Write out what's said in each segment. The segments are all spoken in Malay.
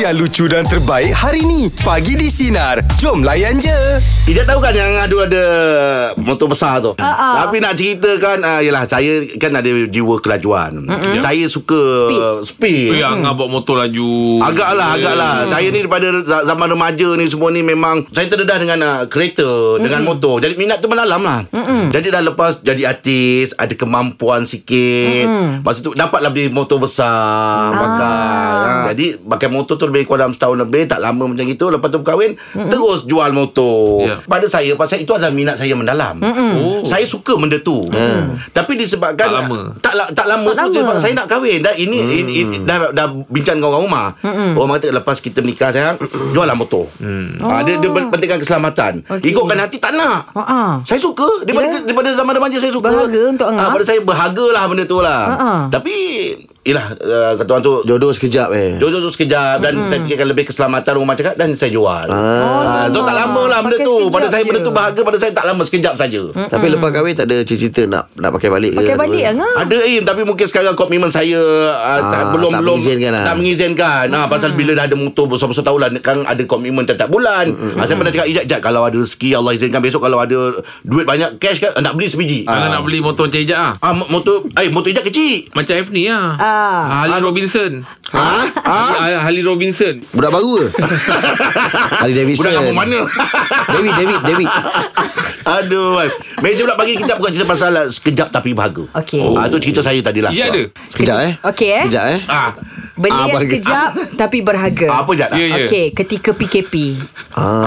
yang lucu dan terbaik hari ni. Pagi di Sinar. Jom layan je. Ijat tahu kan yang ada ada motor besar tu. Uh-uh. Tapi nak ceritakan uh, yalah saya kan ada jiwa kelajuan. Mm-hmm. Saya suka speed. speed. Eh, Angah bawa motor laju. Agaklah, agaklah. Hmm. Saya ni daripada za- zaman remaja ni semua ni memang saya terdedah dengan uh, kereta, hmm. dengan motor. Jadi minat tu mendalam lah. Hmm. Jadi dah lepas jadi artis, ada kemampuan sikit. Hmm. Lepas tu dapatlah beli motor besar, pakai. Ha. Jadi pakai motor tu lebih kurang dalam setahun lebih, tak lama macam itu. Lepas tu berkahwin, terus jual motor. Ya. Pada saya, pasal itu adalah minat saya mendalam. Oh. Saya suka benda tu. Tapi disebabkan Tak lama. tak, la- tak lama Tak tu lama. sebab saya nak kahwin dah ini, ini, ini dah dah bincang dengan orang rumah. Orang kata lepas kita menikah sayang juallah motor. Ha, dia dia pentingkan keselamatan. Okey. Ikutkan hati tak nak. Ha, ha. Saya suka daripada Ya? daripada zaman remaja saya suka. Berharga untuk Angah? Ah, pada saya berharga lah benda tu lah. Ha, ha. Tapi Yelah uh, Kata orang tu Jodoh sekejap eh Jodoh tu sekejap Dan saya fikirkan lebih keselamatan Rumah cakap Dan saya jual Ah. Ah, So tak lama lah benda Pakai tu Pada saya benda je. tu berharga Pada saya tak lama Sekejap saja Tapi lepas kahwin tak ada cerita nak nak pakai balik ke Pakai Ada balik? Angah Ada Im Tapi mungkin sekarang Komitmen saya uh, Ah, belum tak belum mengizinkan lah. Tak mengizinkan hmm. Pasal bila dah ada motor Besar-besar tahu lah Kan ada komitmen Tiap-tiap bulan hmm. Saya pernah cakap Ijat, Ijat Kalau ada rezeki Allah izinkan Besok kalau ada Duit banyak Cash kan Nak beli sebiji Angah nak beli motor macam Ijat lah. Ah, mo- motor Eh motor Ijat kecil Macam F ni lah. Ah. Harley Robinson. Ha? Harley, Harley Robinson. Budak baru ke? Ali Davidson Budak kampung mana David David David Aduh wife. Meja pula pagi kita bukan cerita pasal Sekejap tapi berharga Okey. Ah, Itu cerita saya tadi lah Ijat ada? Sekejap eh Okey, eh. Sekejap eh Ah, Benda Ah, yang berharga. sekejap Tapi berharga ah, Apa Jat? Ya, ya. Okey, ketika PKP. ah. Ah,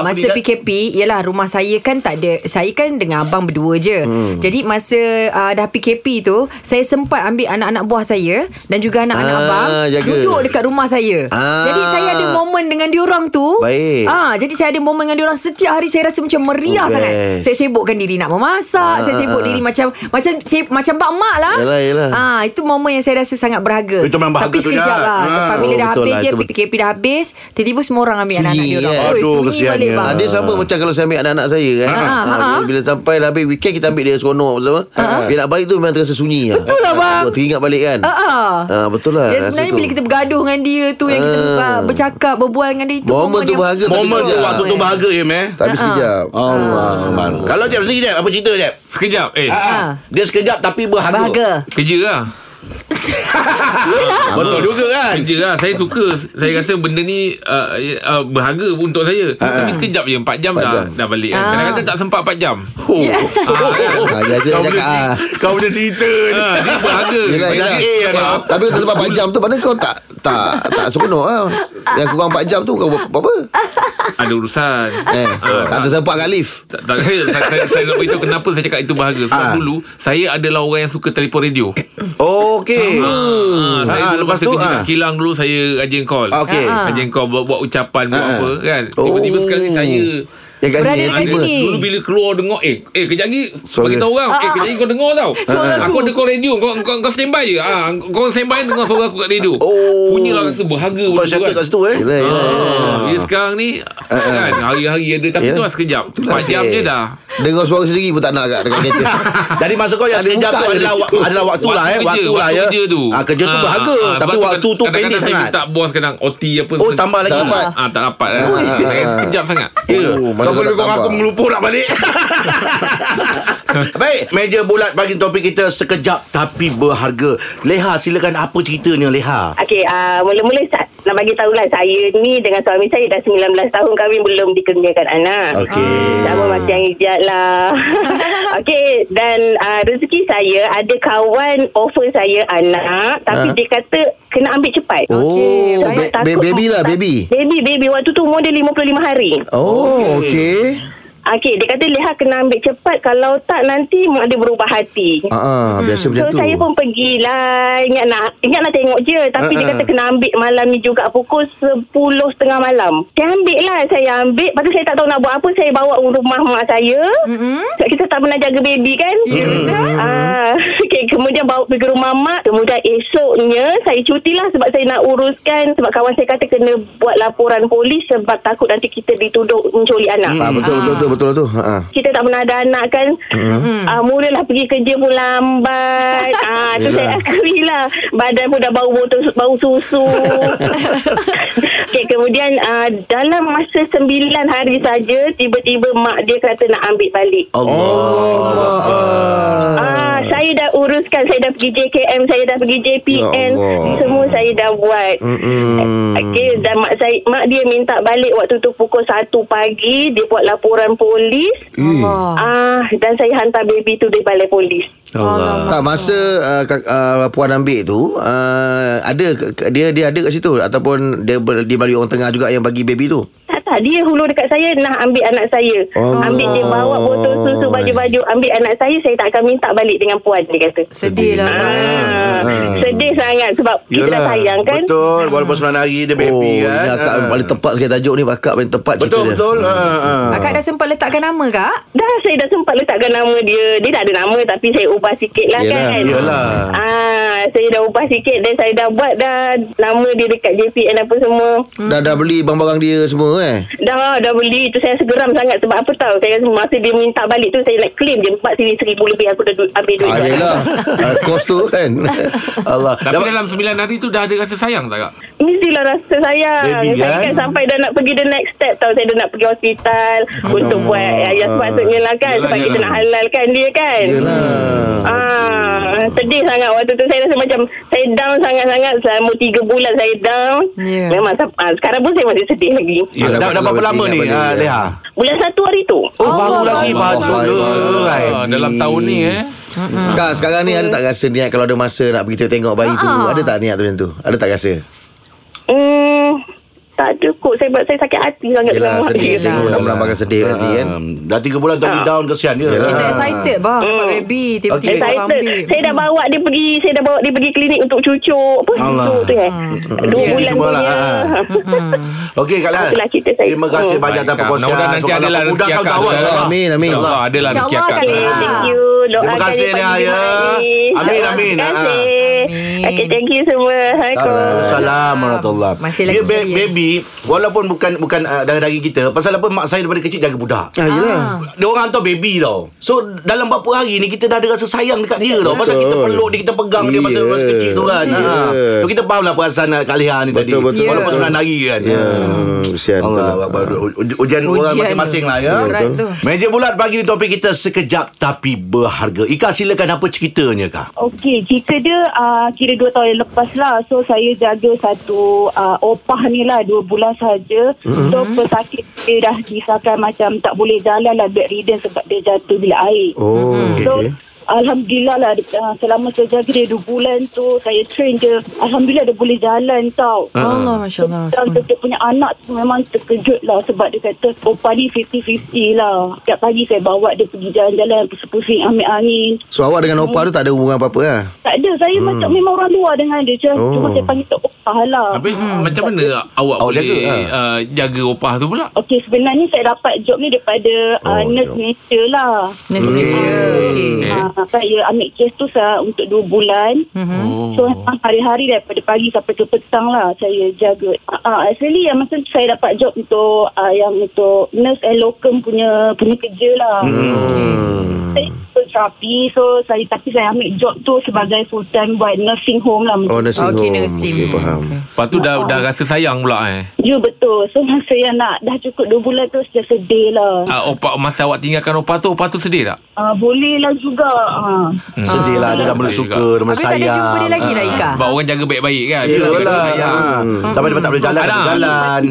apa masa dia- PKP Yalah rumah saya kan tak ada Saya kan dengan abang berdua je hmm. Jadi masa uh, dah PKP tu Saya sempat ambil anak-anak buah saya Dan juga anak-anak Ah, abang jaga. Duduk dekat rumah saya Ah. Jadi saya ada momen dengan diorang tu Baik. ah, Jadi saya ada momen dengan diorang Setiap hari saya rasa macam meriah Oh, sangat best. Saya sibukkan diri nak memasak Ah, Saya sibuk ah, diri ah. macam Macam saya, macam bak mak lah Yelah, yelah. ah, Itu momen yang saya rasa sangat berharga Itu memang berharga Tu, sekejap Jad. lah Ah. Lepas bila Oh, dah habis lah, je. PKP dah habis Tiba-tiba semua orang ambil Sunyi, anak-anak diorang kan? Oi, Aduh, kesiannya. balik bang Ah, dia sama macam kalau saya ambil anak-anak saya kan. Ah, Ah, ah, bila, ah. bila sampai dah habis weekend kita ambil dia seronok bersama. Bila nak balik tu memang terasa sunyi. Betul lah, bang. Ah, Teringat balik kan. Ah, ah. Ah, betul lah. Ya sebenarnya bila kita bergaduh dengan dia tu Yang kita Ah. bercakap Berbual dengan dia itu Momen tu tapi Momen tu sekejap. waktu tu bahagia ya meh Tapi sekejap. Allah man. Kalau Jeb sendiri Jeb Apa cerita Jeb Sekejap. Eh, Ah. Dia sekejap tapi berharga Berharga kerja lah. Betul juga kan? Kerja lah. Saya suka. Saya rasa benda ni uh, uh, Berharga untuk saya. Tapi sekejap je. 4 jam Empat dah jam. Dah balik kan. Ah. Kadang-kadang tak sempat 4 jam. Oh. Ah, Kau boleh. Kau boleh cerita ni. Ah, Dia berharga. Yelah, yelah. Tapi untuk tempat 4 jam tu Mana kau tak Tak tak sepenuh lah Yang kurang 4 jam tu Kau buat apa? Ada urusan. Eh Ah, Tak tersempat kat lift. Tak, tak, saya, saya, saya nak beritahu kenapa saya cakap itu berharga. Sebab Ah. dulu Saya adalah orang yang suka telefon radio. Okey. Ah, saya Ah, dulu lepas masa tu, kerja kat kilang dulu Saya rajin call. Okey. Ah. Rajin call buat, buat ucapan Buat Ah. apa kan? Tiba-tiba Oh. sekarang ni saya Yang kat Berada sini dekat tiba. sini. Dulu bila keluar dengar Eh eh kejap lagi Suara. Bagi tahu orang Eh kejap lagi kau dengar tau Suara Aku aku. ada call radio Kau, kau, kau standby je ah, Kau standby dengar suara aku kat radio Oh. Punya lah rasa berharga Kau benda tu settle kat situ eh Yelah yelah Ah, Dia sekarang ni kan Hari-hari ada Tapi tu lah sekejap Itulah. 4 jam je dah Dengar suara sendiri pun tak nak kat Dekat kereta Jadi maksud kau yang sekejap tu adalah wa- adalah waktu lah eh waktu lah ya. kerja tu Ah kerja tu Ah, berharga ah, tapi waktu tu pendek sangat. minta bos kadang OT apa Oh tambah lagi. tak Ah, dapat ah, Tak dapat lah Sekejap sangat Ya. Oh, mana Kau boleh kau aku melupa nak balik. Baik, meja bulat bagi topik kita sekejap tapi berharga. Leha, silakan apa ceritanya Leha? Okey, uh, mula-mula sa- nak bagi tahulah saya ni dengan suami saya dah 19 tahun kahwin belum dikurniakan anak. Okey. Sama macam Ijat lah. Okey, dan uh, rezeki saya ada kawan offer saya anak tapi Ha? dia kata kena ambil cepat. Okey, Oh ba- ba- Baby lah baby Baby, baby. Waktu tu umur dia 55 hari. Oh okey Okey, dia kata Leha kena ambil cepat. Kalau tak nanti mak dia berubah hati. Ah, ah, biasa macam So tu. saya pun pergilah Ingat nak Ingat nak tengok je. Tapi Ha, dia ha. kata kena ambil malam ni juga. Pukul 10 setengah malam. Saya ambil lah. Saya ambil. Lepas tu saya tak tahu nak buat apa. Saya bawa rumah mak saya. Sebab kita tak pernah jaga baby kan? Ya, betul. Ah, okay, kemudian bawa pergi rumah mak. Kemudian esoknya Saya cuti lah Sebab saya nak uruskan. Sebab kawan saya kata Kena buat laporan polis Sebab takut nanti kita dituduh Menculik anak. Ah, betul betul betul betul tu. Ha. kita tak pernah ada anak kan mm-hmm. uh, mulalah pergi kerja pun lambat ah tu saya akui lah badan pun dah bau botol bau susu okay, kemudian uh, dalam masa sembilan hari saja tiba-tiba mak dia kata nak ambil balik Allah. Ah, saya dah uruskan Saya dah pergi JKM Saya dah pergi JPN Ya Allah. Semua saya dah buat Mm-mm. Okey dan mak saya mak dia minta balik waktu tu pukul 1 pagi dia buat laporan polis Allah. ah dan saya hantar baby tu di balai polis. Allah. Tak masa uh, kak, uh, puan ambil tu uh, ada dia dia ada kat situ ataupun dia dia balik orang tengah juga yang bagi baby tu. Tak tak dia hulu dekat saya nak ambil anak saya. Oh. Ambil dia bawa botol susu baju-baju ambil anak saya saya tak akan minta balik dengan puan dia kata. Sedih lah. Ah, sedih sangat sebab kita dah sayang kan. Betul. Walaupun 9 hari dia baby oh, kan. ini akak Ah. paling tepat sekali tajuk ni akak paling tepat cerita Betul dia. betul. Ha ha. Akak dah sempat letakkan nama kak? Dah saya dah sempat letakkan nama dia. Dia tak ada nama tapi saya ubah sikit lah Yelah, kan. yelah. Ah, saya dah ubah sikit dan saya dah buat dah nama dia dekat JPN apa semua. Dah dah beli barang-barang dia semua eh. Dah dah beli tu saya segeram sangat sebab apa tahu saya rasa masa dia minta balik tu saya nak claim je empat sini seribu lebih aku dah du- ambil duit. Ah, yelah. uh, kos tu kan. Allah. Tapi dalam 9 hari tu dah ada rasa sayang tak kak? Mestilah rasa sayang. Baby, saya kan? kan sampai dah nak pergi the next step tahu saya dah nak pergi hospital untuk buat yang, yang sepatutnya lah kan Yelah, sebab kita yelah. nak halalkan dia kan. Yelah. Ah, sedih sangat waktu tu saya rasa macam saya down sangat-sangat selama 3 bulan saya down. Ya. Memang ah, sekarang pun saya masih sedih lagi. Ya, Ah, dah, dah berapa lama ni ah. Leha? Bulan satu hari tu. Oh, baru lagi Allah, baru. Ah, dalam tahun ni eh. Kak sekarang ni ada tak rasa niat kalau ada masa nak pergi tengok bayi tu? Ah. Ada tak niat tu macam tu? Ada tak rasa? Hmm, tak ada kot. Saya, saya sakit hati sangat. Yelah dengan sedih dia. tengok nak menambahkan sedih nanti kan. Um, dah 3 bulan tadi Ah. down kesian dia. Yelah. Kita excited bah dapat baby Tiba-tiba Okay. ambil Saya dah bawa dia pergi Saya dah bawa dia pergi klinik Untuk cucuk Apa Allah. tu eh Dua Ini bulan semua lah, punya ah. Okey Kak Lan. Terima kasih Oh. banyak atas perkongsian. Mudah-mudahan nanti Semoga adalah rezeki akak. kawan. InsyaAllah. Amin, amin. InsyaAllah adalah rezeki akak. Ah. thank you Terima kasih, dia pagi ya. hari. Amin, amin. Terima Ah. kasih Amin. Okay thank you semua Assalamualaikum Assalamualaikum warahmatullahi Masih Dia lagi ba- Walaupun bukan bukan uh, darah-daging kita Pasal apa mak saya daripada kecil jaga budak Ah, yelah. Dia orang hantar baby tau So dalam beberapa hari ni Kita dah ada rasa sayang dekat dia tau Pasal kita Betul. peluk dia Kita pegang dia masa, masa kecil tu kan ha. So kita faham lah perasaan uh, Kak Leha ni tadi Betul, betul. Walaupun. 9 hari kan Ya, kesian betul Allah lah. U- Ujian orang masing-masing lah ya. Meja bulat pagi ni topik kita Sekejap tapi berharga Ika silakan apa ceritanya Kak Okey, cerita dia uh, kira dua tahun yang lepas lah. So, saya jaga satu uh, opah ni lah dua bulan saja. Mm-hmm. So, pesakit dia dah disahkan macam tak boleh jalan lah bedridden sebab dia jatuh bila air. Oh, So, okey. Alhamdulillah lah uh, selama saya jaga dia dua bulan tu saya train dia. Alhamdulillah dia boleh jalan tau. Allah Masya Allah Dan dia punya anak tu memang terkejut lah sebab dia kata opah ni 50-50 lah. Setiap pagi saya bawa dia pergi jalan-jalan pusing-pusing ambil angin. So awak dengan opah tu tak ada hubungan apa-apa lah? Tak ada. Saya hmm. macam memang orang luar dengan dia. Cuma, Oh. cuma saya panggil tak opah lah. Habis macam mana awak Awak boleh jaga, jaga, uh, jaga opah tu pula? Okey, sebenarnya saya dapat job ni daripada Oh, uh, nurse job. nature lah. Nurse Malaysia Okay Okay. Uh, saya ambil kes tu saya untuk dua bulan. Mhm. Oh. So memang hari-hari daripada pagi sampai ke petang lah saya jaga. Uh, actually yang masa tu saya dapat job untuk uh, yang untuk nurse and locum punya punya kerja lah. Saya ikut terapi so saya tapi saya ambil job tu sebagai full time buat nursing home lah. Oh, nursing Okay, home. nursing. Okey, faham. Lepas tu dah, dah rasa sayang pula eh. Ya betul. So masa yang nak dah cukup dua bulan tu saya sedih lah. Uh, opah, masa awak tinggalkan opah tu, opah tu sedih tak? Uh, boleh lah juga. Uh. Sedih lah Dia dah mula suka Dia mula Habis tak ada sayang jumpa dia lagi lah Ika Sebab orang jaga baik-baik kan. Jaga Yelah sayang. ha. Sampai dia tak boleh jalan. Tak jalan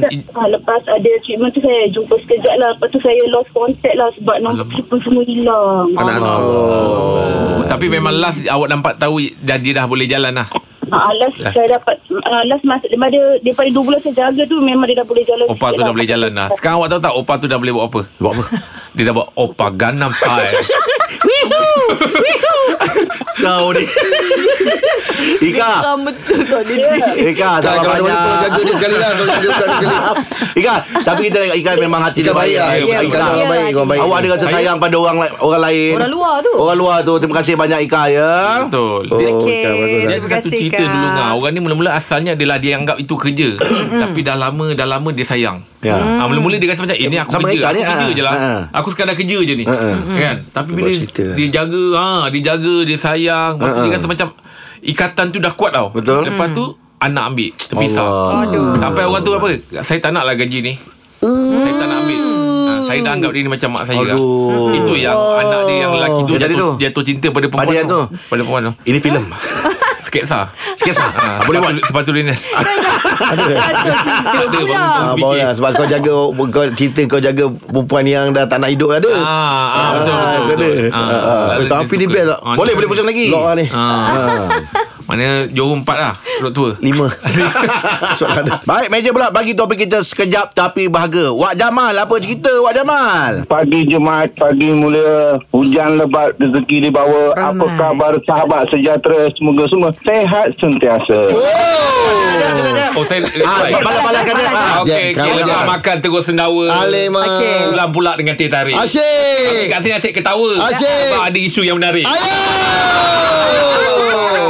lepas ada treatment tu saya jumpa sekejap lah. Lepas tu saya lost contact lah sebab nombor telefon semua hilang. Anak-anak. Oh, tapi memang last awak nampak tahu dia dah boleh jalan lah. Ah, last, Last. saya dapat uh, last masa daripada daripada dua bulan saya jaga tu memang dia dah boleh jalan. Opah tu dah boleh jalan dah. Sekarang awak tahu tak opah tu dah boleh buat apa? Buat apa? Dia dah buat opah Gangnam style. Kau ni Ika Geram betul tak dia Ika mana-mana banyak tolong jaga dia sekali lah Tolong jaga sekali Ika Tapi kita tengok Ika memang hati Ika dia baik lah Ika betul. orang baik Orang baik Awak ada rasa sayang pada orang orang lain Orang luar tu. Orang luar tu Terima kasih banyak Ika ya Betul Oh Okey. Ika lah Terima kasih, cerita Kak. dulu ngah. Orang ni mula-mula asalnya adalah dia anggap itu kerja. Tapi dah lama dah lama dia sayang. Ya. Ah, mula-mula dia rasa macam eh ni aku Sama kerja. Aku ni, kerja ah, je lah. ah. Aku sekadar kerja je ni. Ah, ah. Kan? Tapi bila cerita. dia jaga, ha, dia jaga, dia sayang, lepas tu Ah, dia rasa macam ikatan tu dah kuat tau. Betul. Lepas tu anak ambil terpisah. Aduh. Sampai orang tu apa? Saya tak nak lah gaji ni. Saya tak nak ambil. Ha, saya dah anggap dia ni macam mak saya lah. Aduh. Itu yang anak dia yang lelaki tu Yang jatuh, tu? jatuh cinta pada perempuan Pada yang tu? Pada perempuan tu. Ini filem Sketsa Sketsa? ha, Boleh buat? Sepatu dia ni Ada ada Ah, lah Sebab kau jaga kau Cerita kau jaga Perempuan yang dah tak nak hidup ada Ah, ah, betul. Ah, Ah, ah. Tapi ni best tak? Ah, Boleh boleh pusing lagi Lock lah ni Ah. Mana Johor empat lah Duduk tua. Lima. Baik meja pula Bagi topik kita sekejap Tapi bahagia Wak Jamal Apa cerita Wak Jamal? Pagi Jumaat Pagi mulia Hujan lebat Rezeki dibawa. Ramai. Apa khabar sahabat sejahtera? Semoga semua Sehat sentiasa. Oh saya Ah, Balas-balas kan dia. Ah, Okey jam. makan terus sendawa. Alamak. Okey. Pulang pula dengan teh tarik. Asyik. Kat sini asyik ketawa. Asyik. Sebab ada isu yang menarik.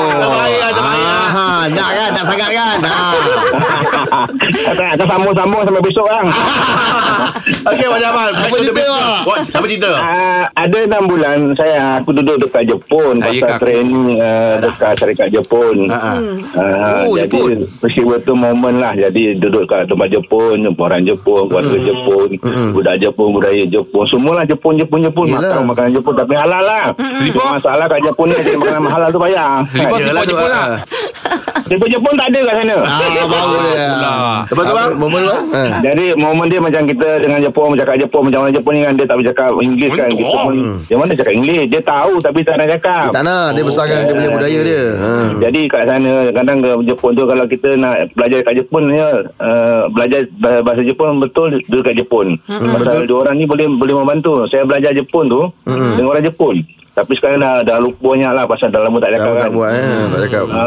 Tak baik lah, tak baik lah. Ah, nak kan? Nak sangat kan? Ah. Tak tak sambung-sambung sampai besok kan Okey Wak Jamal Apa cerita. Wak? Wak, Apa cerita Uh, ada enam bulan saya aku duduk dekat Jepun Ah, pasal training uh, dekat syarikat Jepun. Ah, ah. Uh, Oh, jadi Jepun. peristiwa tu momen lah Jadi duduk kat tempat Jepun Jumpa orang Jepun Keluarga Jepun Budak Jepun Budaya Jepun Semualah Jepun Jepun Jepun. Makan makanan Jepun Tapi halal lah masalah kat Jepun ni Jadi makanan halal tu bayar selipar tu, Jepun lah ah. Jepun Jepun tak ada kat sana Ah, baru dia. Lah. Lepas tu bang Momen tu ah. Jadi momen dia macam kita dengan Jepun Bercakap Jepun Macam orang Jepun ni kan Dia tak bercakap Inggeris kan. Kita pun Yang mana cakap Inggeris Dia tahu tapi tak nak cakap Tak nak Dia besarkan dia punya budaya dia Ah. Jadi kat sana kadang ke Jepun tu kalau kita nak belajar kat Jepun ya belajar bah- bahasa Jepun betul duduk kat Jepun. Mm-hmm. Pasal dua orang ni boleh boleh membantu. Saya belajar Jepun tu dengan orang Jepun. Tapi sekarang dah dah lupa banyak lah pasal dah lama tak Dah cakap tak kan. buat eh. Tak cakap Ha,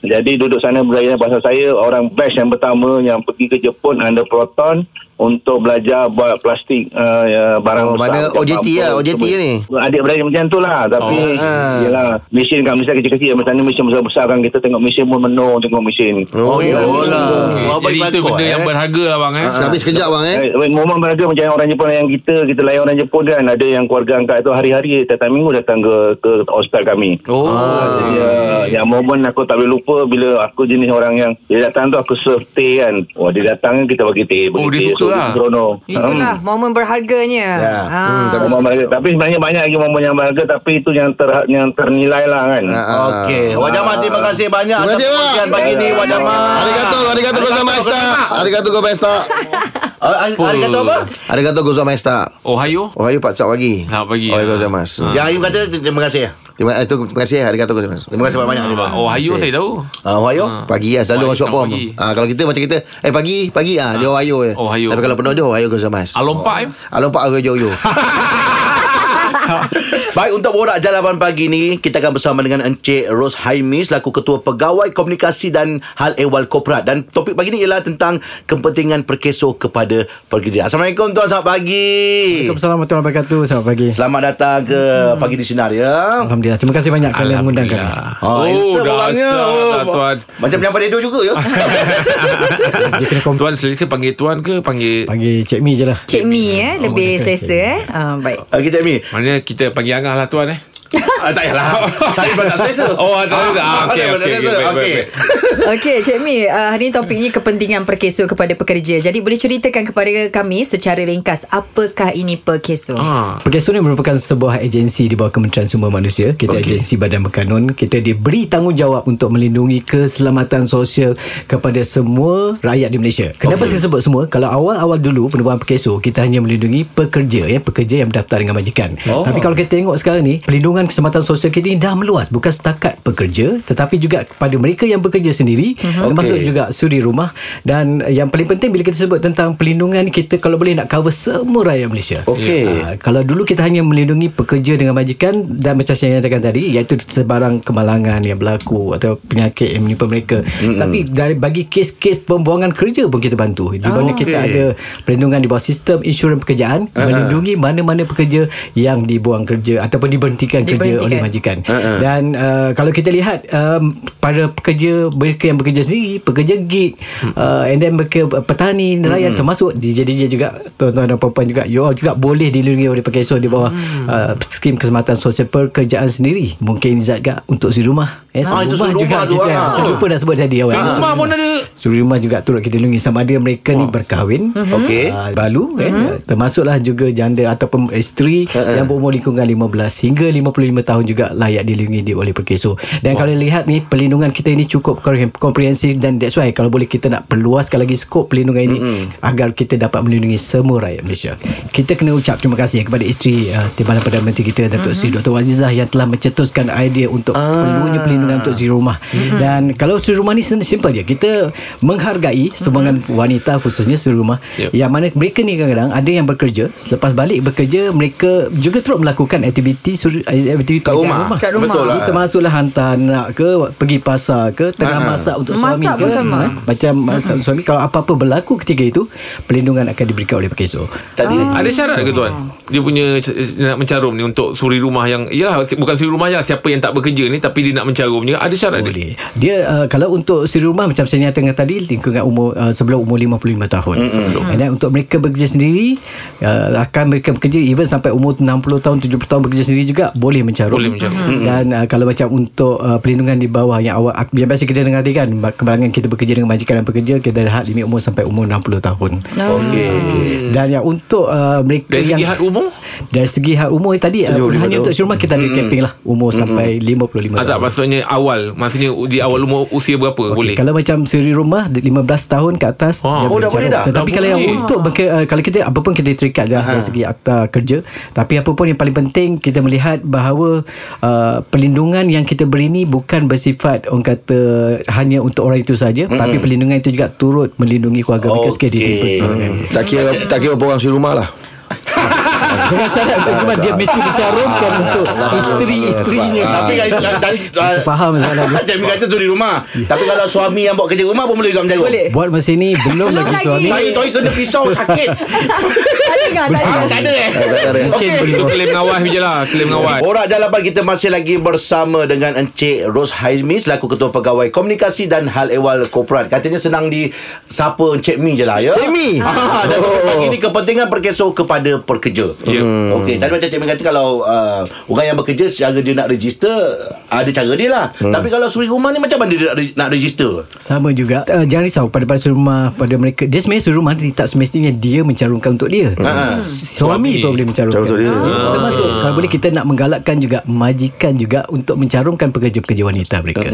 jadi duduk sana belajar pasal saya orang best yang pertama yang pergi ke Jepun under Proton untuk belajar buat plastik uh, ya, barang Oh, mana OJT lah, OJT semua. ni? Adik beradik macam tu lah Tapi Oh, ah. Yelah Mesin kat Malaysia kecil-kecil Macam ni mesin besar-besar kan Kita tengok mesin pun menung Tengok mesin Oh yolah Okey, Wah, Jadi balik itu benda yang eh. berharga lah bang eh Tapi sekejap bang eh Eh, momen berharga macam orang Jepun yang kita kita layan orang Jepun kan ada yang keluarga angkat tu hari-hari setiap minggu datang ke ke hospital kami. Oh Ya, yang momen aku tak boleh lupa bila aku jenis orang yang dia datang tu aku serve teh kan. Wah dia datang kan kita bagi teh, Oh, dia suka lah. Seronok. Itulah momen berharganya. Ya. Ha. Hmm, momen berharga. Tapi sebenarnya banyak lagi momen yang berharga tapi itu yang ter, yang ternilai lah kan. Ah, ah. Okey Wak Jamal terima kasih banyak Terima kasih, atas perkongsian pagi ni Wak Jamal Arigato Arigato gozaimasu Arigato gozaimasu Ah, Hari kata apa? Arigato gozaimasu Ohio Oh ayo pak sat pagi Selamat pagi. Oh gozaimasu Yang Aim kata terima kasih Terima eh, tu, terima kasih Arigato gozaimasu Terima kasih. Banyak Ah, Ohio saya tahu. Ah, Ohio? Pagi lah Selalu orang form pagi. ah, Kalau kita macam kita Eh pagi Pagi ah, Dia Ohio je Ohio. Tapi kalau penuh dia Ohio gozaimasu Alompak eh? Along pak Ohio Ohio Baik untuk borak jalapan pagi ni Kita akan bersama dengan Encik Ros Haimi Selaku Ketua Pegawai Komunikasi dan Hal Ehwal Korporat Dan topik pagi ni ialah tentang Kepentingan perkeso kepada pekerja Assalamualaikum Tuan Selamat pagi Waalaikumsalam warahmatullahi wabarakatuh. Selamat pagi. Selamat datang ke Pagi di Sinar ya Alhamdulillah. Terima kasih banyak kalian mengundang kami. Oh, Oh, dah orangnya. dah tuan. Macam penyampai radio juga ya Dia kena kom- Tuan selesa panggil tuan ke panggil panggil Cik Mi je lah. Cik Mi eh lebih selesa eh. Ah baik. Okey Cik Mi Kita panggil Angah lah tuan eh ah, Tak payahlah Saya pun tak selesa Oh, tak selesa. Ah, okey, selesa. okey, baik, Okey. baik, Okey, Cik Mi, uh, hari ini topiknya kepentingan perkeso kepada pekerja. Jadi boleh ceritakan kepada kami secara ringkas apakah ini perkeso? Ah. Perkeso ni merupakan sebuah agensi di bawah Kementerian Sumber Manusia. Kita okay. agensi badan berkanun. Kita diberi tanggungjawab untuk melindungi keselamatan sosial kepada semua rakyat di Malaysia. Kenapa okay. saya sebut semua? Kalau awal-awal dulu penubuhan perkeso, kita hanya melindungi pekerja ya, pekerja yang berdaftar dengan majikan. Oh. Tapi kalau kita tengok sekarang ni, pelindungan pelindungan keselamatan sosial kita ini dah meluas bukan setakat pekerja tetapi juga kepada mereka yang bekerja sendiri uh-huh. termasuk Okey. juga suri rumah dan yang paling penting bila kita sebut tentang pelindungan kita kalau boleh nak cover semua rakyat Malaysia. Okey. Ah, kalau dulu kita hanya melindungi pekerja dengan majikan dan macam saya nyatakan tadi iaitu sebarang kemalangan yang berlaku atau penyakit yang menimpa mereka. Mm-hmm. Tapi dari bagi kes-kes pembuangan kerja pun kita bantu. Di mana Oh, kita okey. ada perlindungan di bawah sistem insurans pekerjaan uh-huh. melindungi mana-mana pekerja yang dibuang kerja ataupun diberhentikan, kerja oleh majikan. Uh-huh. Dan uh, kalau kita lihat um, para pekerja mereka yang bekerja sendiri, pekerja gig uh, and then mereka petani nelayan termasuk DJ-DJ juga tuan-tuan dan puan-puan juga you all juga boleh dilindungi oleh PKSO di bawah uh, skim keselamatan sosial pekerjaan sendiri. Mungkin Zat juga untuk si rumah. Eh, Ah, itu rumah suri juga rumah tu, kita. ah. Saya lupa nak sebut tadi awal. Rumah pun ada Suri rumah juga turut kita lindungi sama ada mereka ni berkahwin Okey. uh, balu eh, termasuklah juga janda ataupun isteri yang berumur lingkungan 15 hingga 55 tahun juga layak dilindungi di oleh Perkeso dan kalau lihat ni perlindungan kita ini cukup kompre- komprehensif dan that's why kalau boleh kita nak perluaskan lagi skop perlindungan ini agar kita dapat melindungi semua rakyat Malaysia. Kita kena ucap terima kasih kepada isteri uh, Timbalan Perdana Menteri kita Datuk Seri Dr. Wazizah yang telah mencetuskan idea untuk perlunya perlindungan untuk si rumah. Dan kalau si rumah ni simple je. Kita menghargai sumbangan wanita khususnya si rumah Yep. yang mana mereka ni kadang-kadang ada yang bekerja selepas balik bekerja mereka juga terus melakukan aktiviti suri, aktiviti Kat pekerjaan rumah. Kat rumah. Betul lah. termasuklah hantar anak ke pergi pasar ke tengah Ha. masak untuk Masak suami ke bersama. Ha, macam masak untuk suami kalau apa-apa berlaku ketika itu perlindungan akan diberikan oleh PKSO Tadi Ada syarat ke tuan Dia punya Nak mencarum ni Untuk suri rumah yang Yalah bukan suri rumah je Siapa yang tak bekerja ni Tapi dia nak mencarum ni Ada syarat dia Boleh. Dia uh, kalau untuk suri rumah macam saya nyatakan tadi lingkungan umur uh, sebelum umur 55 tahun. Mm-hmm. Dan untuk mereka bekerja sendiri uh, akan mereka bekerja even sampai umur 60 tahun 70 tahun bekerja sendiri juga boleh mencarum. Boleh mencarum. Mm-hmm. Dan uh, kalau macam untuk uh, perlindungan di bawah yang awal yang biasa kita dengar tadi kan kebalangan kita bekerja dengan majikan dan pekerja kita ada had limit umur sampai umur 60 tahun. Okey. Dan yang untuk uh, mereka Dari yang segi had umur dari segi had umur tadi uh, 75 hanya tahun. untuk rumah kita ada camping lah umur sampai 55 ah, tak tahun. maksudnya awal Maksudnya di awal umur Usia berapa Okey, Boleh Kalau macam suri rumah 15 tahun ke atas dia oh, dah boleh dah? Tetapi Dah kalau yang untuk beker, uh, Kalau kita apa pun kita terikat dah Dari segi akta kerja Tapi apa pun yang paling penting Kita melihat bahawa uh, Perlindungan yang kita beri ni Bukan bersifat Orang kata Hanya untuk orang itu saja mm-hmm. Tapi perlindungan itu juga Turut melindungi keluarga mereka Sekali diterima pertolongan. Tak kira tak kira berapa orang suri rumah lah. Dengan syarat untuk semua Dia mesti mencarumkan Untuk isteri-isterinya Tapi kan tadi Kita faham soalan dia. Kata suri rumah. Tapi kalau suami yang buat kerja rumah pun boleh juga menjaga. Boleh. Buat masa ni Belum lagi suami Saya tahu kena pisau sakit. Tak dengar tak Ah, ada eh. Tak ada, Okey. boleh Itu klaim ngawas je lah Klaim ngawas Borak Jalapan kita masih lagi bersama dengan Encik Ros Haizmi selaku Ketua Pegawai Komunikasi dan Hal Ehwal Korporat. Katanya senang di sapa Encik Mi je lah ya. Encik Mi? Ah, dan Oh. pagi ni kepentingan perkeso kepada pekerja. Ya. Hmm. Okey, tadi macam Mi kata kalau uh, orang yang bekerja cara dia nak register ada cara dia lah. Hmm. Tapi kalau suri rumah ni macam mana dia nak, nak register? Sama juga uh, Jangan risau pada pada rumah Pada mereka Dia sebenarnya suruh rumah ni Tak semestinya dia mencalonkan untuk dia Ha. Suami Suami. pun boleh mencalonkan Calon untuk dia. Ah. Termasuk Kalau boleh kita nak menggalakkan juga Majikan juga Untuk mencalonkan pekerja-pekerja wanita mereka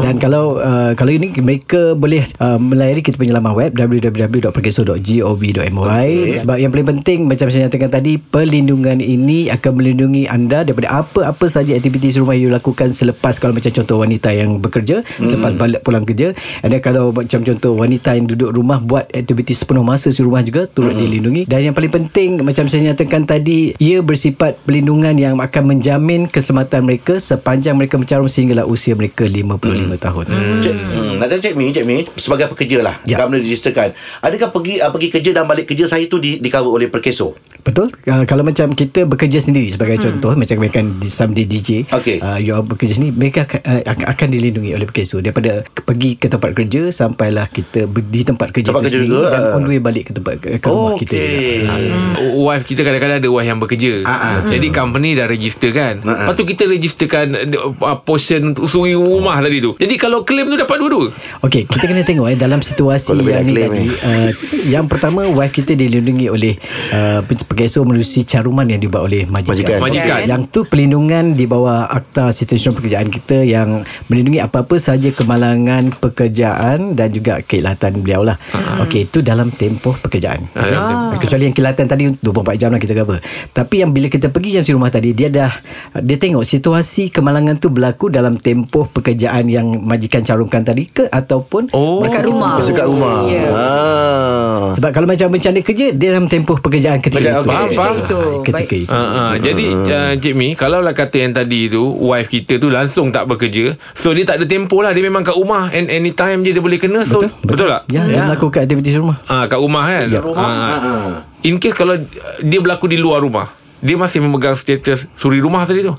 Dan kalau uh, Kalau ini mereka boleh uh, Melayari kita punya laman web www.perkeso.gov.my Sebab yang paling penting Macam saya nyatakan tadi Perlindungan ini Akan melindungi anda Daripada apa-apa saja aktiviti rumah yang you lakukan Selepas kalau macam contoh wanita yang bekerja Selepas balik pulang kerja And then kalau macam contoh wanita yang duduk rumah Buat aktiviti sepenuh masa di rumah juga Turut dilindungi Dan yang paling penting Macam saya nyatakan tadi Ia bersifat perlindungan yang akan menjamin Keselamatan mereka Sepanjang mereka mencarum Sehinggalah usia mereka 55 tahun Cik, hmm, nak tanya Cik Mi, Cik Mi sebagai pekerja lah, Ya. ya. government registerkan. Adakah pergi uh, pergi kerja dan balik kerja saya tu di, di cover oleh perkeso? Betul uh, Kalau macam kita bekerja sendiri Sebagai hmm. contoh Macam mereka di some DJ Okey. uh, You bekerja sendiri Mereka akan, uh, akan, akan dilindungi oleh PKSO Daripada pergi ke tempat kerja Sampailah kita Di tempat kerja Tempat kerja juga, Dan ah. on the way balik ke tempat ke, ke rumah kita juga. Okey. Hmm. Wife kita kadang-kadang ada wife yang bekerja Ah, ah. Jadi company dah register kan Ah, ah. Lepas tu kita registerkan uh, Portion untuk suri rumah tadi tu Jadi kalau claim tu dapat dua-dua Okey, kita kena tengok eh dalam situasi yang ni tadi. ni. Uh, yang pertama wife kita dilindungi oleh uh, PKSO melalui caruman yang dibuat oleh majikan. Majikan. Majikan. Yang tu perlindungan di bawah Akta Insurans pekerjaan kita yang melindungi apa-apa sahaja kemalangan pekerjaan dan juga keikhlatan beliau lah. Okey, itu dalam tempoh pekerjaan. Ah. Kecuali yang kilatan tadi 24 jam lah kita cover. Tapi yang bila kita pergi yang si rumah tadi dia dah dia tengok situasi kemalangan tu berlaku dalam tempoh pekerjaan yang majikan carumkan tadi ke ataupun Oh. Dekat rumah. Dekat rumah. Ya. Ah. sebab kalau macam bencana kerja dia dalam tempoh pekerjaan ketika Okey, itu. faham, faham. Itu. Ketika Baik. itu. Uh, uh, jadi uh, Cik Mi Kalau lah kata yang tadi tu Wife kita tu Langsung tak bekerja So dia tak ada tempoh lah Dia memang kat rumah And anytime je dia boleh kena So betul, betul tak? Ya, dia melakukan aktiviti rumah. Ah, kat rumah kan Ya. Rumah. Ah, Ah. In case kalau uh, Dia berlaku di luar rumah Dia masih memegang status Suri rumah tadi tu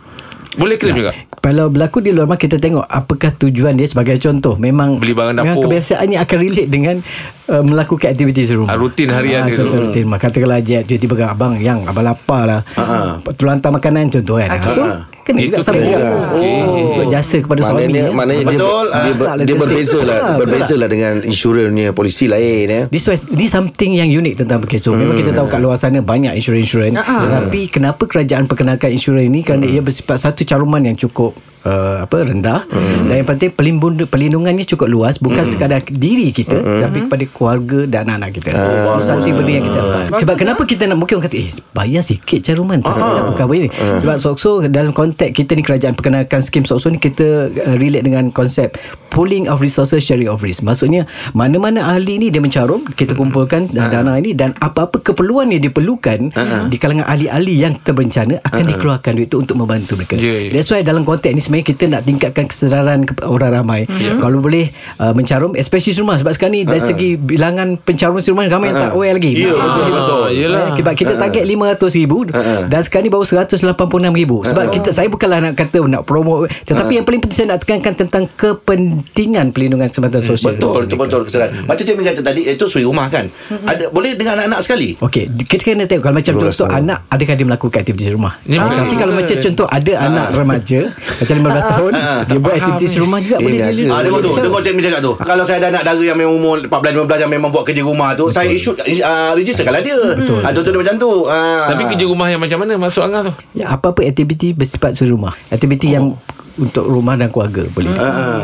Boleh claim juga Kalau berlaku di luar rumah kita tengok apakah tujuan dia sebagai contoh memang Beli barang memang dapur. kebiasaannya akan relate dengan uh, melakukan aktiviti serumah. Ah, rutin harian Ah, dia tu. contoh rutin rumah. Katakanlah Jet tiba-tiba abang yang abang lapar lah. Ah, hantar makanan contoh kan. Okey. So kena Itu juga sama juga. juga. Okey. Untuk jasa kepada suami. Maknanya, ya. maknanya dia, Betul. dia, ber, Masalah dia berbeza lah Ah, Berbeza lah dengan insurannya polisi lain ya. This was this something yang unik tentang Perkeso. Memang kita tahu kat luar sana banyak insurans-insurans. Ah. Tetapi kenapa kerajaan perkenalkan insurans ini kerana ia bersifat satu caruman yang cukup uh, apa rendah. Dan yang penting pelindung, pelindungannya cukup luas. Bukan sekadar diri kita tapi kepada keluarga dan anak-anak kita. Oh, satu benda yang kita dapat. Sebab kenapa kita nak mungkin orang kata eh bayar sikit caruman tapi nak cover ini. Sebab sokso dalam konteks kita ni kerajaan perkenalkan skim sokso ni kita uh, relate dengan konsep pooling of resources sharing of risk. Maksudnya mana-mana ahli ni dia mencarum kita kumpulkan uh dana ini dan apa-apa keperluan yang diperlukan di kalangan ahli-ahli yang terbencana akan dikeluarkan duit itu untuk membantu mereka. Ya, ya. That's why dalam konteks ni sebenarnya kita nak tingkatkan kesedaran orang ramai. Kalau boleh uh, mencarum especially rumah sebab sekarang ni dari segi bilangan pencarum rumah ramai yang tak aware lagi. Ya, betul, betul. Ah, Yelah. Sebab kita target 500 ribu Dan sekarang ni baru 186 ribu. Sebab kita saya bukanlah nak kata Nak promote. Tetapi yang paling penting Saya nak tekankan tentang Kepentingan pelindungan kesempatan sosial. Betul, betul, betul kesedaran. Macam Cik Min kata tadi, itu suri rumah kan. Ada boleh dengan anak-anak sekali. Okey, kita kena tengok kalau macam contoh anak adakah dia melakukan aktiviti di rumah. Ah, tapi kalau macam contoh ada anak remaja macam 15 tahun dia buat aktiviti di rumah juga boleh ada. dia. Ah, dengar tu, dengar Cik cakap tu. Kalau saya ada anak dara yang memang umur 14-15 yang memang buat kerja rumah tu, saya issue register kalau dia. Betul. Ah, contoh dia macam tu. Ah. Tapi kerja rumah yang macam mana Masuk Angah tu Ya, apa-apa aktiviti bersifat suri rumah. Aktiviti yang untuk rumah dan keluarga boleh.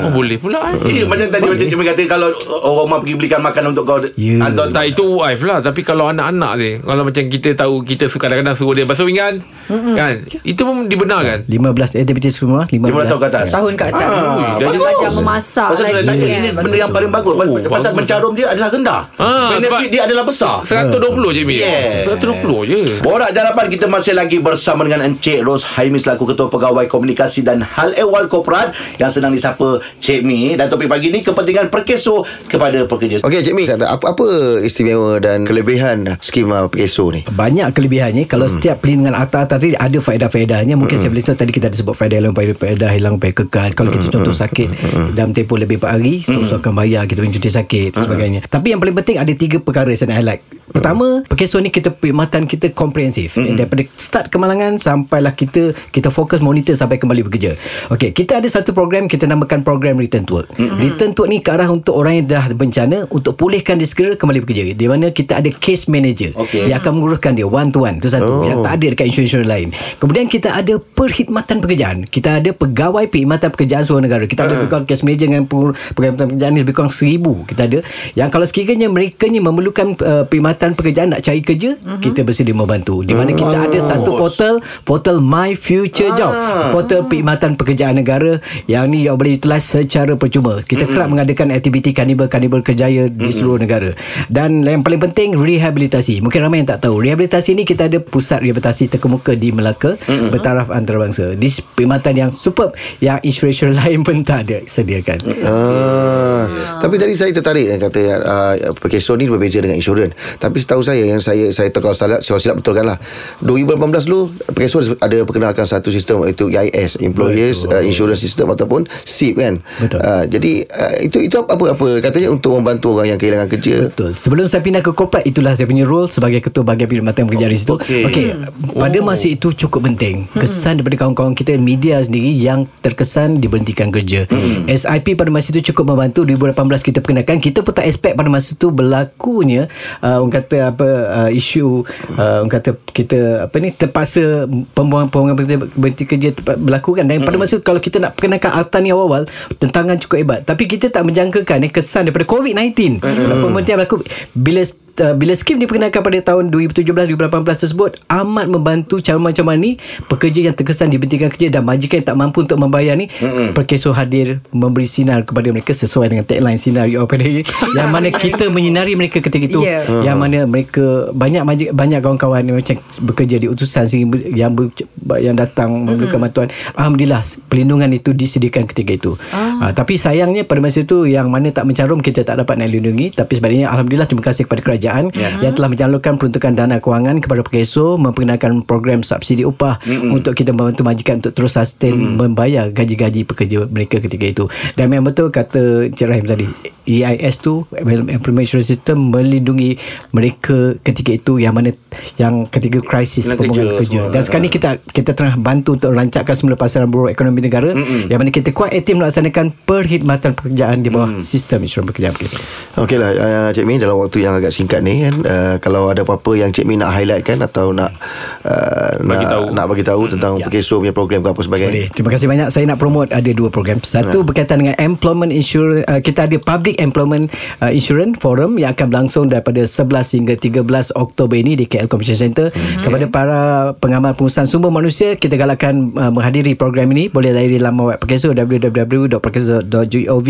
Oh boleh pula eh. Ya, macam tadi macam Min kata kalau orang rumah pergi belikan makanan untuk kau Ya. hantar Tak itu wife lah Tapi kalau anak-anak ni Kalau macam kita tahu Kita suka kadang-kadang suruh dia basuh pinggan Kan Itu pun dibenarkan 15 aktiviti rumah 15, 15 tahun ke atas. Tahun ke atas. Ah, Dia bagus. belajar memasak Pasal saya lagi tanya ini benda yang paling bagus. Oh, Pasal bagus. mencarum dia adalah rendah. Ah, Benefit dia adalah besar. 120 je Mi Yeah. 120 je Borak Jalapan kita masih lagi bersama dengan Encik Ros Haimi selaku Ketua Pegawai Komunikasi dan Hal Ehwal Korporat yang senang disapa Cik Mi dan topik pagi ni kepentingan perkeso kepada pekerja. Okey Cik Mi apa, apa istimewa dan kelebihan skim uh, PKSO ni? banyak kelebihannya kalau hmm. setiap pelindungan atas-atas tadi ada faedah-faedahnya. Mungkin saya boleh tahu tadi kita ada sebut faedah hilang faedah, faedah hilang faedah kekal. Kalau kita contoh sakit dalam tempoh lebih 4 hari so, akan bayar kita punya cuti sakit dan sebagainya. Tapi yang paling penting ada tiga perkara saya nak highlight pertama perkeso ni kita perkhidmatan kita komprehensif. Daripada start kemalangan sampailah kita kita fokus monitor sampai kembali bekerja. Okey, kita ada satu program kita namakan program return to work. Return to work ni ke arah untuk orang yang dah bencana untuk pulihkan dia segera kembali bekerja. Di mana kita ada case manager Okey. yang akan menguruskan dia one to one tu satu Oh. yang tak ada dekat insurans lain. Kemudian kita ada perkhidmatan pekerjaan. Kita ada pegawai perkhidmatan pekerjaan seluruh negara. Kita ada lebih kurang case manager dengan perkhidmatan pekerjaan ni lebih kurang seribu. Kita ada yang kalau sekiranya mereka ni memerlukan uh, perkhidmatan pekerjaan nak cari kerja kita bersedia membantu. Di mana kita ada satu portal portal My Future Job. Portal perkhidmatan pekerjaan negara. Yang ni yang boleh utilize secara percuma. Kita kerap mengadakan aktiviti kanibal-kanibal kerjaya di seluruh negara. Dan yang paling penting rehabilitasi. Mungkin ramai yang tak tahu rehabilitasi ni kita ada pusat rehabilitasi terkemuka di Melaka bertaraf antarabangsa. Di perkhidmatan yang superb yang insurans lain pun tak ada sediakan. Ah, tapi tadi saya tertarik yang kata uh, PKSO ni berbeza dengan insurans. Tapi setahu saya yang saya saya kalau silap, kalau silap betulkan lah. 2018 dulu PKSO ada perkenalkan satu sistem iaitu EIS, Employers uh, Insurance System ataupun SIP kan. Betul. Uh, jadi uh, itu itu apa apa katanya untuk membantu orang yang kehilangan kerja. Betul. Sebelum saya pindah ke corporate itulah saya punya role sebagai ketua bahagian perkhidmatan pekerjaan di situ. Okey. Okey. Pada masa itu cukup penting. Kesan daripada kawan-kawan kita media sendiri yang terkesan diberhentikan kerja. SIP pada masa itu cukup membantu 2018 kita perkenalkan kita pun tak expect pada masa itu berlakunya uh, orang kata apa uh, isu uh, orang kata kita apa ni terpaksa pembuangan-pembuangan berhenti, berhenti kerja berlaku kan? Dan pada masa tu, kalau kita nak perkenalkan Altan ni awal-awal tentangan cukup hebat. Tapi kita tak menjangkakan eh, kesan daripada COVID-19 mm. pemberhentian berlaku bila uh, bila skim diperkenalkan pada tahun 2017-2018 tersebut amat membantu caruman-caruman ni pekerja yang terkesan diberhentikan kerja dan majikan yang tak mampu untuk membayar ni mm perkeso hadir memberi sinar kepada mereka sesuai dengan tagline sinar you pada yang mana kita menyinari mereka ketika itu. Ya. yang mana mereka banyak majik, banyak kawan-kawan yang macam bekerja di utusan ber- yang ber, yang datang memerlukan bantuan. Alhamdulillah pelindungan itu disediakan ketika itu. Ah. tapi sayangnya pada masa itu yang mana tak mencarum kita tak dapat nak lindungi. Tapi sebaliknya alhamdulillah terima kasih kepada kerajaan yeah. yang telah menyalurkan peruntukan dana kewangan kepada PKSO memperkenalkan program subsidi upah Mm-mm. untuk kita membantu majikan untuk terus sustain mm. membayar gaji-gaji pekerja mereka ketika itu dan memang betul kata Encik Rahim tadi EIS tu Employment Insurance System melindungi mereka ketika itu yang mana yang ketika krisis Kena pembangunan kerja kerja, dan sekarang ni kita kita tengah bantu untuk rancangkan semula pasaran buruh ekonomi negara Mm-mm. yang mana kita kuat aktif melaksanakan perkhidmatan pekerjaan di bawah mm. sistem insurans pekerjaan PKSO Okey lah uh, Cik Mi dalam waktu yang agak singkat ni kan uh, kalau ada apa-apa yang Cik Mi nak highlight kan atau nak uh, Bagi nak, tahu. nak bagi tahu tentang Ya. PKSO punya program ke apa sebagainya. Boleh. Terima kasih banyak. Saya nak promote ada dua program. Satu berkaitan dengan employment insurance. Uh, kita ada public employment uh, insurance forum yang akan berlangsung daripada 11 hingga 13 Oktober ini di KL Convention Center. Kepada para pengamal pengurusan sumber manusia, kita galakkan uh, menghadiri program ini. Boleh layari laman web Perkeso www.perkeso.gov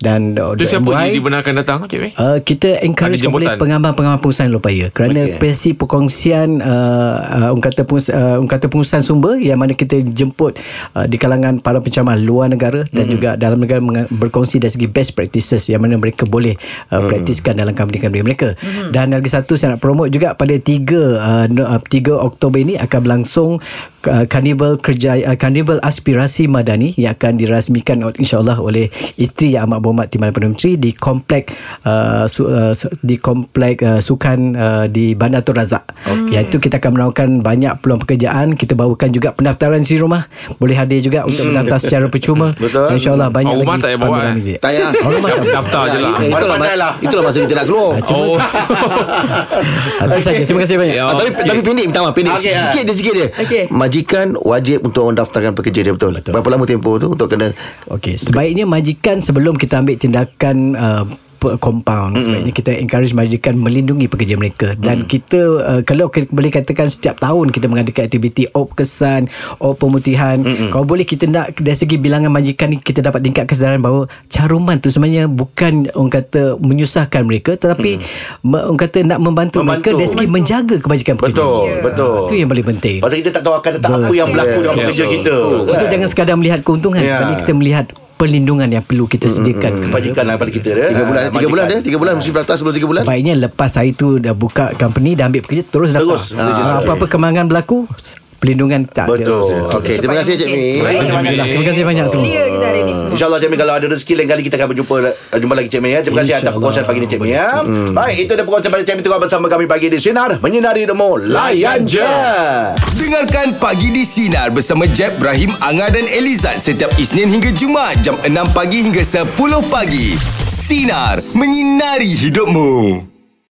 dan Tu siapa .my. je dibenarkan datang Wei? Uh, kita encourage Ada jemputan? oleh pengamal-pengamal pengurusan Lopaya kerana okay. pesi perkongsian uh, uh, orang kata pengus, uh, pengurusan sumber yang mana kita jemput uh, di kalangan para pencamat luar negara dan Mhm. juga dalam negara berkongsi dari segi best practices yang mana mereka boleh uh, praktiskan dalam company-company mereka Mhm. dan lagi satu saya nak promote juga pada 3 uh, no- uh, 3 Oktober ini akan berlangsung uh, Karnival kerja uh, Karnival Aspirasi Madani yang akan dirasmikan insyaallah oleh isteri yang amat berhormat Timbalan Perdana Menteri di komplek uh, su, uh, su, di komplek uh, sukan uh, di Bandar Tun Razak. Okay. Yang itu kita akan menawarkan banyak peluang pekerjaan. Kita bawakan juga pendaftaran si rumah. Boleh hadir juga untuk mendaftar secara percuma. Betul. InsyaAllah banyak Orang rumah lagi tak payah pameran eh? Tak payah. Orang rumah tak payah. Daftar je lah itulah, lah. itulah masa kita nak keluar. Oh Ah, Itu saja. Terima kasih banyak. Ah, tapi tapi pendek minta maaf pendek Okey, sikit je sikit je. Okey. Majikan wajib untuk mendaftarkan pekerja dia betul. betul. Berapa lama tempoh tu untuk kena Okey, sebaiknya majikan sebelum kita ambil tindakan uh, compound mm-hmm. sebaiknya kita encourage majikan melindungi pekerja mereka dan mm. kita uh, kalau kita boleh katakan setiap tahun kita mengadakan aktiviti op kesan op pemutihan mm-hmm. kalau boleh kita nak dari segi bilangan majikan kita dapat tingkat kesedaran bahawa caruman tu sebenarnya bukan orang kata menyusahkan mereka tetapi mm. orang kata nak membantu, Membantu. mereka dari segi menjaga kebajikan pekerja Betul, Ya. betul. itu yang paling penting Pasal kita tak tahu akan datang apa yang berlaku dalam Ya, pekerja betul. kita. kita Kan? jangan sekadar melihat keuntungan yeah. kita melihat perlindungan yang perlu kita sediakan kepada Kebajikan lah pada kita dia. Tiga bulan Ah, Tiga bulan majikan. dia Tiga bulan mesti berdaftar sebelum tiga bulan Sebaiknya lepas hari tu dah buka company dah ambil pekerja terus daftar. Terus. Ah, apa-apa kembangan berlaku pelindungan tak Betul. ada. Okey terima kasih Cik Mi terima kasih. Banyak semua. Clear kita hari ni semua. InsyaAllah Cik Mi Kalau ada rezeki Lain kali kita akan berjumpa uh, Jumpa lagi Cik Mi ya. Terima kasih atas perkongsian pagi ni Cik Mi ya. Baik itu dia perkongsian pada Cik Mi Tengok bersama kami pagi di Sinar Menyinari Demo Layan je Dengarkan Pagi di Sinar bersama Jeb, Ibrahim, Anga dan Elizad setiap Isnin hingga Jumaat jam 6 pagi hingga 10 pagi. Sinar. Menyinari hidupmu.